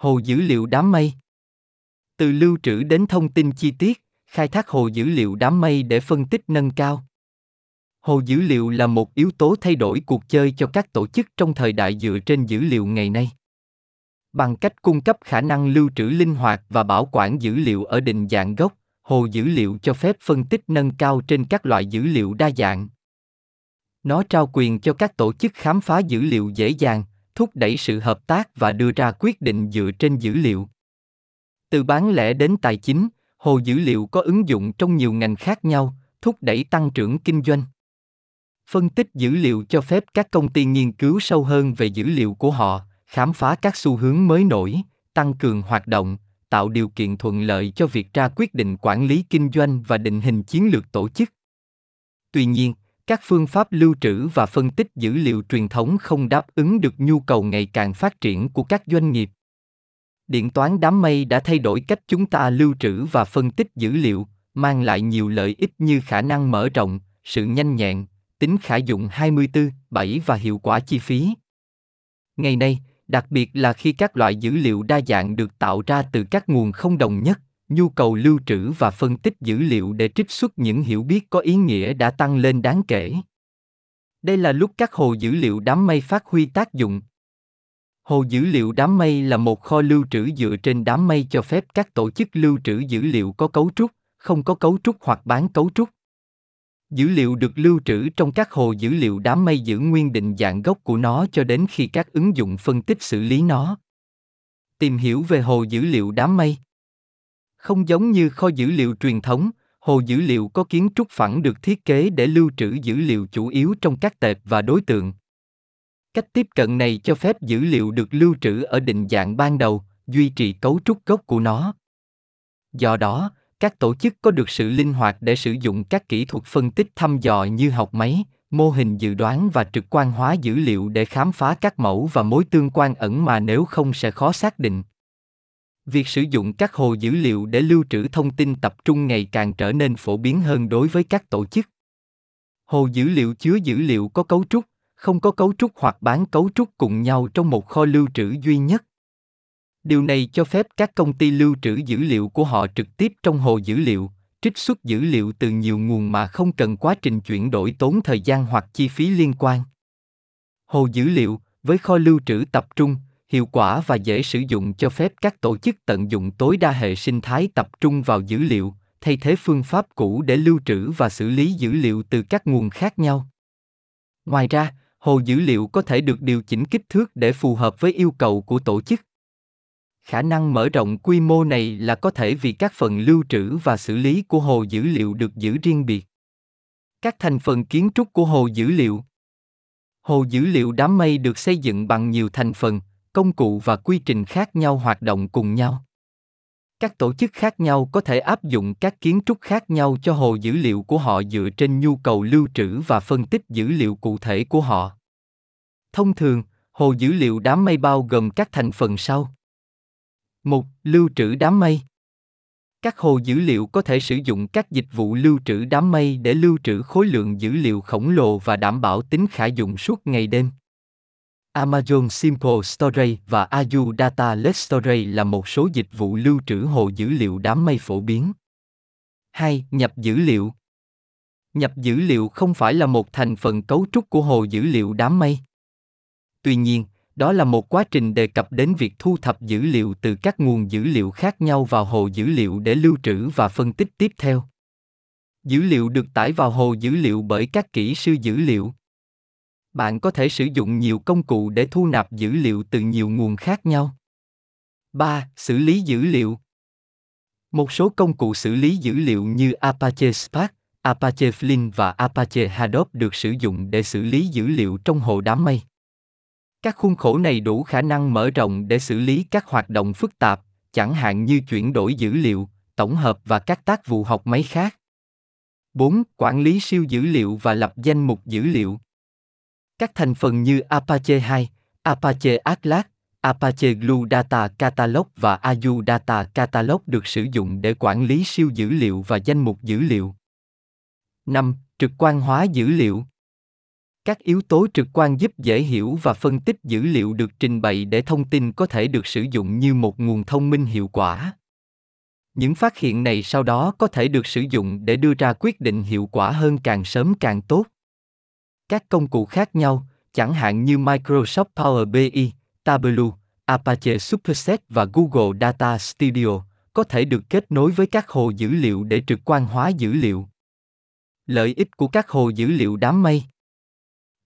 Hồ dữ liệu đám mây Từ lưu trữ đến thông tin chi tiết, khai thác hồ dữ liệu đám mây để phân tích nâng cao. Hồ dữ liệu là một yếu tố thay đổi cuộc chơi cho các tổ chức trong thời đại dựa trên dữ liệu ngày nay. Bằng cách cung cấp khả năng lưu trữ linh hoạt và bảo quản dữ liệu ở định dạng gốc, hồ dữ liệu cho phép phân tích nâng cao trên các loại dữ liệu đa dạng. Nó trao quyền cho các tổ chức khám phá dữ liệu dễ dàng, thúc đẩy sự hợp tác và đưa ra quyết định dựa trên dữ liệu. Từ bán lẻ đến tài chính, hồ dữ liệu có ứng dụng trong nhiều ngành khác nhau, thúc đẩy tăng trưởng kinh doanh. Phân tích dữ liệu cho phép các công ty nghiên cứu sâu hơn về dữ liệu của họ, khám phá các xu hướng mới nổi, tăng cường hoạt động, tạo điều kiện thuận lợi cho việc ra quyết định quản lý kinh doanh và định hình chiến lược tổ chức. Tuy nhiên, các phương pháp lưu trữ và phân tích dữ liệu truyền thống không đáp ứng được nhu cầu ngày càng phát triển của các doanh nghiệp điện toán đám mây đã thay đổi cách chúng ta lưu trữ và phân tích dữ liệu mang lại nhiều lợi ích như khả năng mở rộng sự nhanh nhẹn tính khả dụng 24, 7 và hiệu quả chi phí. Ngày nay, đặc biệt là khi các loại dữ liệu đa dạng được tạo ra từ các nguồn không đồng nhất, nhu cầu lưu trữ và phân tích dữ liệu để trích xuất những hiểu biết có ý nghĩa đã tăng lên đáng kể. Đây là lúc các hồ dữ liệu đám mây phát huy tác dụng. Hồ dữ liệu đám mây là một kho lưu trữ dựa trên đám mây cho phép các tổ chức lưu trữ dữ liệu có cấu trúc, không có cấu trúc hoặc bán cấu trúc. Dữ liệu được lưu trữ trong các hồ dữ liệu đám mây giữ nguyên định dạng gốc của nó cho đến khi các ứng dụng phân tích xử lý nó. Tìm hiểu về hồ dữ liệu đám mây không giống như kho dữ liệu truyền thống, hồ dữ liệu có kiến trúc phẳng được thiết kế để lưu trữ dữ liệu chủ yếu trong các tệp và đối tượng. Cách tiếp cận này cho phép dữ liệu được lưu trữ ở định dạng ban đầu, duy trì cấu trúc gốc của nó. Do đó, các tổ chức có được sự linh hoạt để sử dụng các kỹ thuật phân tích thăm dò như học máy, mô hình dự đoán và trực quan hóa dữ liệu để khám phá các mẫu và mối tương quan ẩn mà nếu không sẽ khó xác định việc sử dụng các hồ dữ liệu để lưu trữ thông tin tập trung ngày càng trở nên phổ biến hơn đối với các tổ chức. Hồ dữ liệu chứa dữ liệu có cấu trúc, không có cấu trúc hoặc bán cấu trúc cùng nhau trong một kho lưu trữ duy nhất. Điều này cho phép các công ty lưu trữ dữ liệu của họ trực tiếp trong hồ dữ liệu, trích xuất dữ liệu từ nhiều nguồn mà không cần quá trình chuyển đổi tốn thời gian hoặc chi phí liên quan. Hồ dữ liệu với kho lưu trữ tập trung hiệu quả và dễ sử dụng cho phép các tổ chức tận dụng tối đa hệ sinh thái tập trung vào dữ liệu, thay thế phương pháp cũ để lưu trữ và xử lý dữ liệu từ các nguồn khác nhau. Ngoài ra, hồ dữ liệu có thể được điều chỉnh kích thước để phù hợp với yêu cầu của tổ chức. Khả năng mở rộng quy mô này là có thể vì các phần lưu trữ và xử lý của hồ dữ liệu được giữ riêng biệt. Các thành phần kiến trúc của hồ dữ liệu. Hồ dữ liệu đám mây được xây dựng bằng nhiều thành phần công cụ và quy trình khác nhau hoạt động cùng nhau. Các tổ chức khác nhau có thể áp dụng các kiến trúc khác nhau cho hồ dữ liệu của họ dựa trên nhu cầu lưu trữ và phân tích dữ liệu cụ thể của họ. Thông thường, hồ dữ liệu đám mây bao gồm các thành phần sau. Một, lưu trữ đám mây. Các hồ dữ liệu có thể sử dụng các dịch vụ lưu trữ đám mây để lưu trữ khối lượng dữ liệu khổng lồ và đảm bảo tính khả dụng suốt ngày đêm. Amazon Simple Storage và Azure Data Lake Storage là một số dịch vụ lưu trữ hồ dữ liệu đám mây phổ biến. 2. Nhập dữ liệu Nhập dữ liệu không phải là một thành phần cấu trúc của hồ dữ liệu đám mây. Tuy nhiên, đó là một quá trình đề cập đến việc thu thập dữ liệu từ các nguồn dữ liệu khác nhau vào hồ dữ liệu để lưu trữ và phân tích tiếp theo. Dữ liệu được tải vào hồ dữ liệu bởi các kỹ sư dữ liệu bạn có thể sử dụng nhiều công cụ để thu nạp dữ liệu từ nhiều nguồn khác nhau. 3. Xử lý dữ liệu. Một số công cụ xử lý dữ liệu như Apache Spark, Apache Flink và Apache Hadoop được sử dụng để xử lý dữ liệu trong hồ đám mây. Các khuôn khổ này đủ khả năng mở rộng để xử lý các hoạt động phức tạp, chẳng hạn như chuyển đổi dữ liệu, tổng hợp và các tác vụ học máy khác. 4. Quản lý siêu dữ liệu và lập danh mục dữ liệu. Các thành phần như Apache 2, Apache Atlas, Apache Glue Data Catalog và Azure Data Catalog được sử dụng để quản lý siêu dữ liệu và danh mục dữ liệu. 5. Trực quan hóa dữ liệu các yếu tố trực quan giúp dễ hiểu và phân tích dữ liệu được trình bày để thông tin có thể được sử dụng như một nguồn thông minh hiệu quả những phát hiện này sau đó có thể được sử dụng để đưa ra quyết định hiệu quả hơn càng sớm càng tốt các công cụ khác nhau, chẳng hạn như microsoft power bi, tableau, apache superset và google data studio có thể được kết nối với các hồ dữ liệu để trực quan hóa dữ liệu. Lợi ích của các hồ dữ liệu đám mây.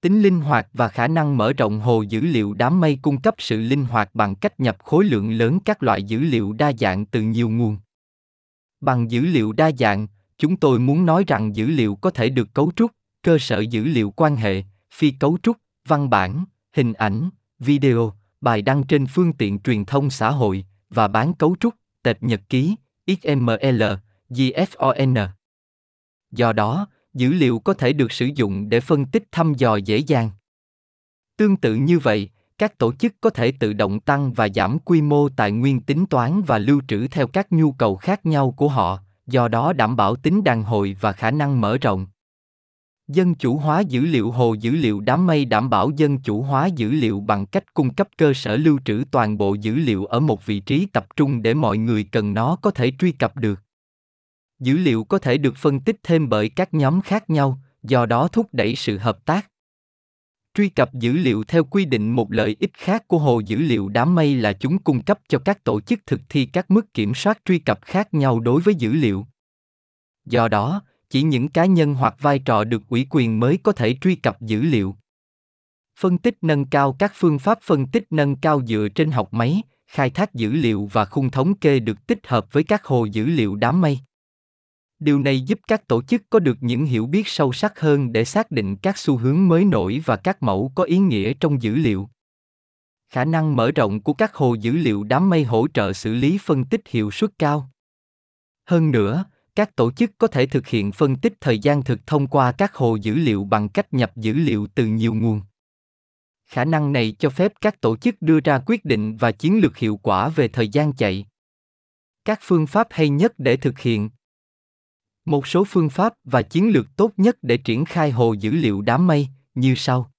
Tính linh hoạt và khả năng mở rộng hồ dữ liệu đám mây cung cấp sự linh hoạt bằng cách nhập khối lượng lớn các loại dữ liệu đa dạng từ nhiều nguồn. Bằng dữ liệu đa dạng, chúng tôi muốn nói rằng dữ liệu có thể được cấu trúc cơ sở dữ liệu quan hệ phi cấu trúc văn bản hình ảnh video bài đăng trên phương tiện truyền thông xã hội và bán cấu trúc tệp nhật ký xml gfon do đó dữ liệu có thể được sử dụng để phân tích thăm dò dễ dàng. Tương tự như vậy, các tổ chức có thể tự động tăng và giảm quy mô tài nguyên tính toán và lưu trữ theo các nhu cầu khác nhau của họ, do đó đảm bảo tính đàn hồi và khả năng mở rộng. Dân chủ hóa dữ liệu hồ dữ liệu đám mây đảm bảo dân chủ hóa dữ liệu bằng cách cung cấp cơ sở lưu trữ toàn bộ dữ liệu ở một vị trí tập trung để mọi người cần nó có thể truy cập được. Dữ liệu có thể được phân tích thêm bởi các nhóm khác nhau, do đó thúc đẩy sự hợp tác. Truy cập dữ liệu theo quy định một lợi ích khác của hồ dữ liệu đám mây là chúng cung cấp cho các tổ chức thực thi các mức kiểm soát truy cập khác nhau đối với dữ liệu. Do đó chỉ những cá nhân hoặc vai trò được ủy quyền mới có thể truy cập dữ liệu. Phân tích nâng cao các phương pháp phân tích nâng cao dựa trên học máy, khai thác dữ liệu và khung thống kê được tích hợp với các hồ dữ liệu đám mây. Điều này giúp các tổ chức có được những hiểu biết sâu sắc hơn để xác định các xu hướng mới nổi và các mẫu có ý nghĩa trong dữ liệu. Khả năng mở rộng của các hồ dữ liệu đám mây hỗ trợ xử lý phân tích hiệu suất cao. Hơn nữa các tổ chức có thể thực hiện phân tích thời gian thực thông qua các hồ dữ liệu bằng cách nhập dữ liệu từ nhiều nguồn khả năng này cho phép các tổ chức đưa ra quyết định và chiến lược hiệu quả về thời gian chạy các phương pháp hay nhất để thực hiện một số phương pháp và chiến lược tốt nhất để triển khai hồ dữ liệu đám mây như sau.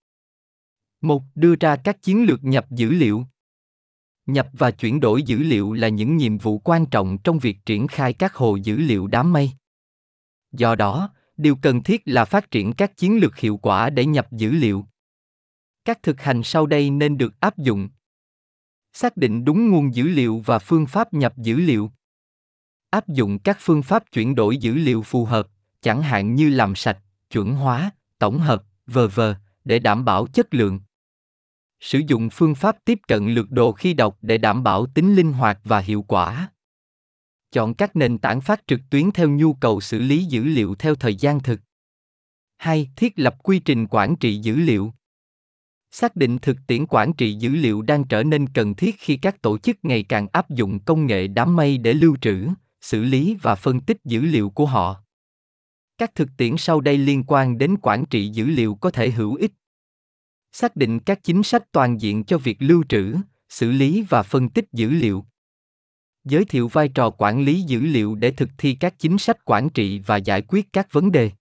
một, Đưa ra các chiến lược nhập dữ liệu. Nhập và chuyển đổi dữ liệu là những nhiệm vụ quan trọng trong việc triển khai các hồ dữ liệu đám mây. Do đó, điều cần thiết là phát triển các chiến lược hiệu quả để nhập dữ liệu. Các thực hành sau đây nên được áp dụng. Xác định đúng nguồn dữ liệu và phương pháp nhập dữ liệu áp dụng các phương pháp chuyển đổi dữ liệu phù hợp chẳng hạn như làm sạch chuẩn hóa tổng hợp v.v. để đảm bảo chất lượng sử dụng phương pháp tiếp cận lược đồ khi đọc để đảm bảo tính linh hoạt và hiệu quả chọn các nền tảng phát trực tuyến theo nhu cầu xử lý dữ liệu theo thời gian thực 2. Thiết lập quy trình quản trị dữ liệu. Xác định thực tiễn quản trị dữ liệu đang trở nên cần thiết khi các tổ chức ngày càng áp dụng công nghệ đám mây để lưu trữ, xử lý và phân tích dữ liệu của họ các thực tiễn sau đây liên quan đến quản trị dữ liệu có thể hữu ích xác định các chính sách toàn diện cho việc lưu trữ, xử lý và phân tích dữ liệu. Giới thiệu vai trò quản lý dữ liệu để thực thi các chính sách quản trị và giải quyết các vấn đề.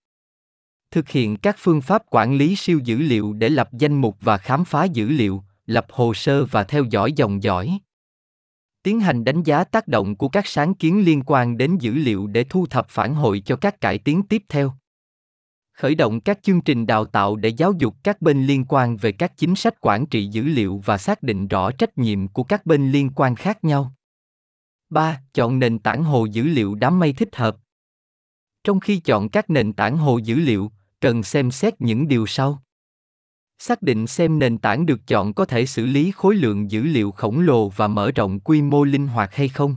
Thực hiện các phương pháp quản lý siêu dữ liệu để lập danh mục và khám phá dữ liệu, lập hồ sơ và theo dõi dòng dõi. Tiến hành đánh giá tác động của các sáng kiến liên quan đến dữ liệu để thu thập phản hồi cho các cải tiến tiếp theo khởi động các chương trình đào tạo để giáo dục các bên liên quan về các chính sách quản trị dữ liệu và xác định rõ trách nhiệm của các bên liên quan khác nhau 3. Chọn nền tảng hồ dữ liệu đám mây thích hợp. Trong khi chọn các nền tảng hồ dữ liệu, cần xem xét những điều sau xác định xem nền tảng được chọn có thể xử lý khối lượng dữ liệu khổng lồ và mở rộng quy mô linh hoạt hay không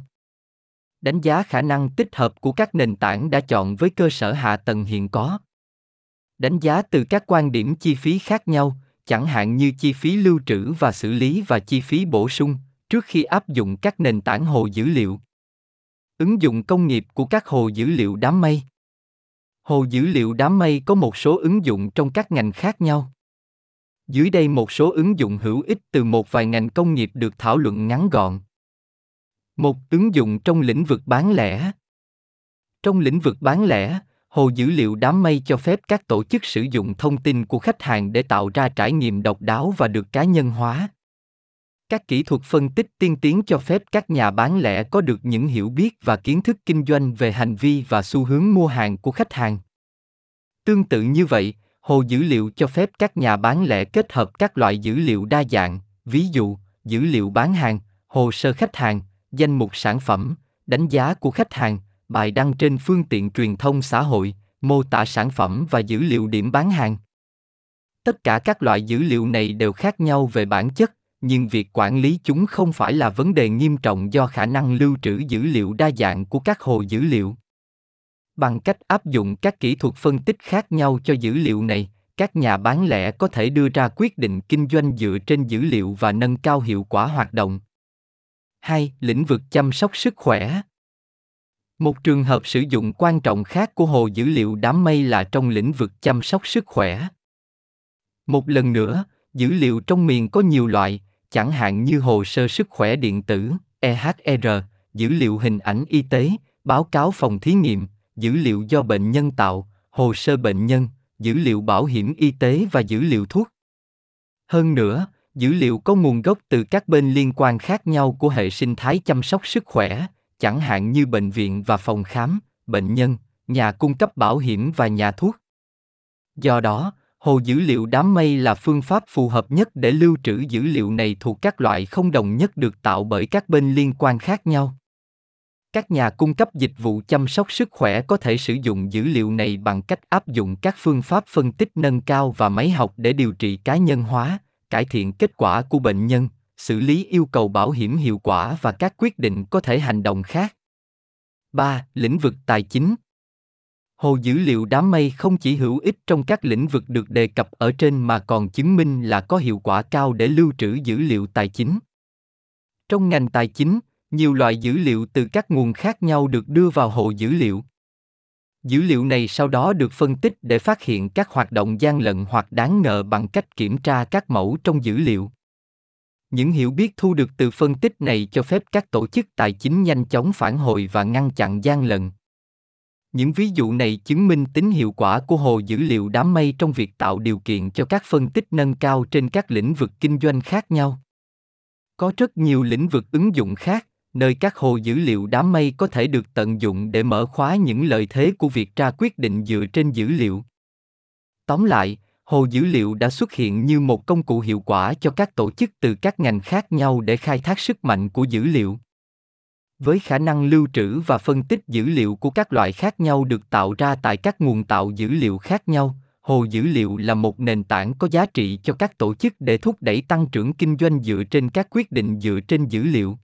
đánh giá khả năng tích hợp của các nền tảng đã chọn với cơ sở hạ tầng hiện có đánh giá từ các quan điểm chi phí khác nhau chẳng hạn như chi phí lưu trữ và xử lý và chi phí bổ sung trước khi áp dụng các nền tảng hồ dữ liệu ứng dụng công nghiệp của các hồ dữ liệu đám mây hồ dữ liệu đám mây có một số ứng dụng trong các ngành khác nhau dưới đây một số ứng dụng hữu ích từ một vài ngành công nghiệp được thảo luận ngắn gọn. Một ứng dụng trong lĩnh vực bán lẻ. Trong lĩnh vực bán lẻ, Hồ dữ liệu đám mây cho phép các tổ chức sử dụng thông tin của khách hàng để tạo ra trải nghiệm độc đáo và được cá nhân hóa. Các kỹ thuật phân tích tiên tiến cho phép các nhà bán lẻ có được những hiểu biết và kiến thức kinh doanh về hành vi và xu hướng mua hàng của khách hàng. Tương tự như vậy, hồ dữ liệu cho phép các nhà bán lẻ kết hợp các loại dữ liệu đa dạng, ví dụ, dữ liệu bán hàng, hồ sơ khách hàng, danh mục sản phẩm, đánh giá của khách hàng, bài đăng trên phương tiện truyền thông xã hội, mô tả sản phẩm và dữ liệu điểm bán hàng. Tất cả các loại dữ liệu này đều khác nhau về bản chất, nhưng việc quản lý chúng không phải là vấn đề nghiêm trọng do khả năng lưu trữ dữ liệu đa dạng của các hồ dữ liệu. Bằng cách áp dụng các kỹ thuật phân tích khác nhau cho dữ liệu này, các nhà bán lẻ có thể đưa ra quyết định kinh doanh dựa trên dữ liệu và nâng cao hiệu quả hoạt động. 2. Lĩnh vực chăm sóc sức khỏe. Một trường hợp sử dụng quan trọng khác của hồ dữ liệu đám mây là trong lĩnh vực chăm sóc sức khỏe. Một lần nữa, dữ liệu trong miền có nhiều loại, chẳng hạn như hồ sơ sức khỏe điện tử, EHR, dữ liệu hình ảnh y tế, báo cáo phòng thí nghiệm, dữ liệu do bệnh nhân tạo, hồ sơ bệnh nhân, dữ liệu bảo hiểm y tế và dữ liệu thuốc. Hơn nữa, dữ liệu có nguồn gốc từ các bên liên quan khác nhau của hệ sinh thái chăm sóc sức khỏe, chẳng hạn như bệnh viện và phòng khám, bệnh nhân, nhà cung cấp bảo hiểm và nhà thuốc. Do đó, hồ dữ liệu đám mây là phương pháp phù hợp nhất để lưu trữ dữ liệu này thuộc các loại không đồng nhất được tạo bởi các bên liên quan khác nhau các nhà cung cấp dịch vụ chăm sóc sức khỏe có thể sử dụng dữ liệu này bằng cách áp dụng các phương pháp phân tích nâng cao và máy học để điều trị cá nhân hóa cải thiện kết quả của bệnh nhân xử lý yêu cầu bảo hiểm hiệu quả và các quyết định có thể hành động khác 3. Lĩnh vực tài chính Hồ dữ liệu đám mây không chỉ hữu ích trong các lĩnh vực được đề cập ở trên mà còn chứng minh là có hiệu quả cao để lưu trữ dữ liệu tài chính. Trong ngành tài chính, nhiều loại dữ liệu từ các nguồn khác nhau được đưa vào hồ dữ liệu. Dữ liệu này sau đó được phân tích để phát hiện các hoạt động gian lận hoặc đáng ngờ bằng cách kiểm tra các mẫu trong dữ liệu. Những hiểu biết thu được từ phân tích này cho phép các tổ chức tài chính nhanh chóng phản hồi và ngăn chặn gian lận. Những ví dụ này chứng minh tính hiệu quả của hồ dữ liệu đám mây trong việc tạo điều kiện cho các phân tích nâng cao trên các lĩnh vực kinh doanh khác nhau. Có rất nhiều lĩnh vực ứng dụng khác, nơi các hồ dữ liệu đám mây có thể được tận dụng để mở khóa những lợi thế của việc ra quyết định dựa trên dữ liệu. Tóm lại, hồ dữ liệu đã xuất hiện như một công cụ hiệu quả cho các tổ chức từ các ngành khác nhau để khai thác sức mạnh của dữ liệu. Với khả năng lưu trữ và phân tích dữ liệu của các loại khác nhau được tạo ra tại các nguồn tạo dữ liệu khác nhau, hồ dữ liệu là một nền tảng có giá trị cho các tổ chức để thúc đẩy tăng trưởng kinh doanh dựa trên các quyết định dựa trên dữ liệu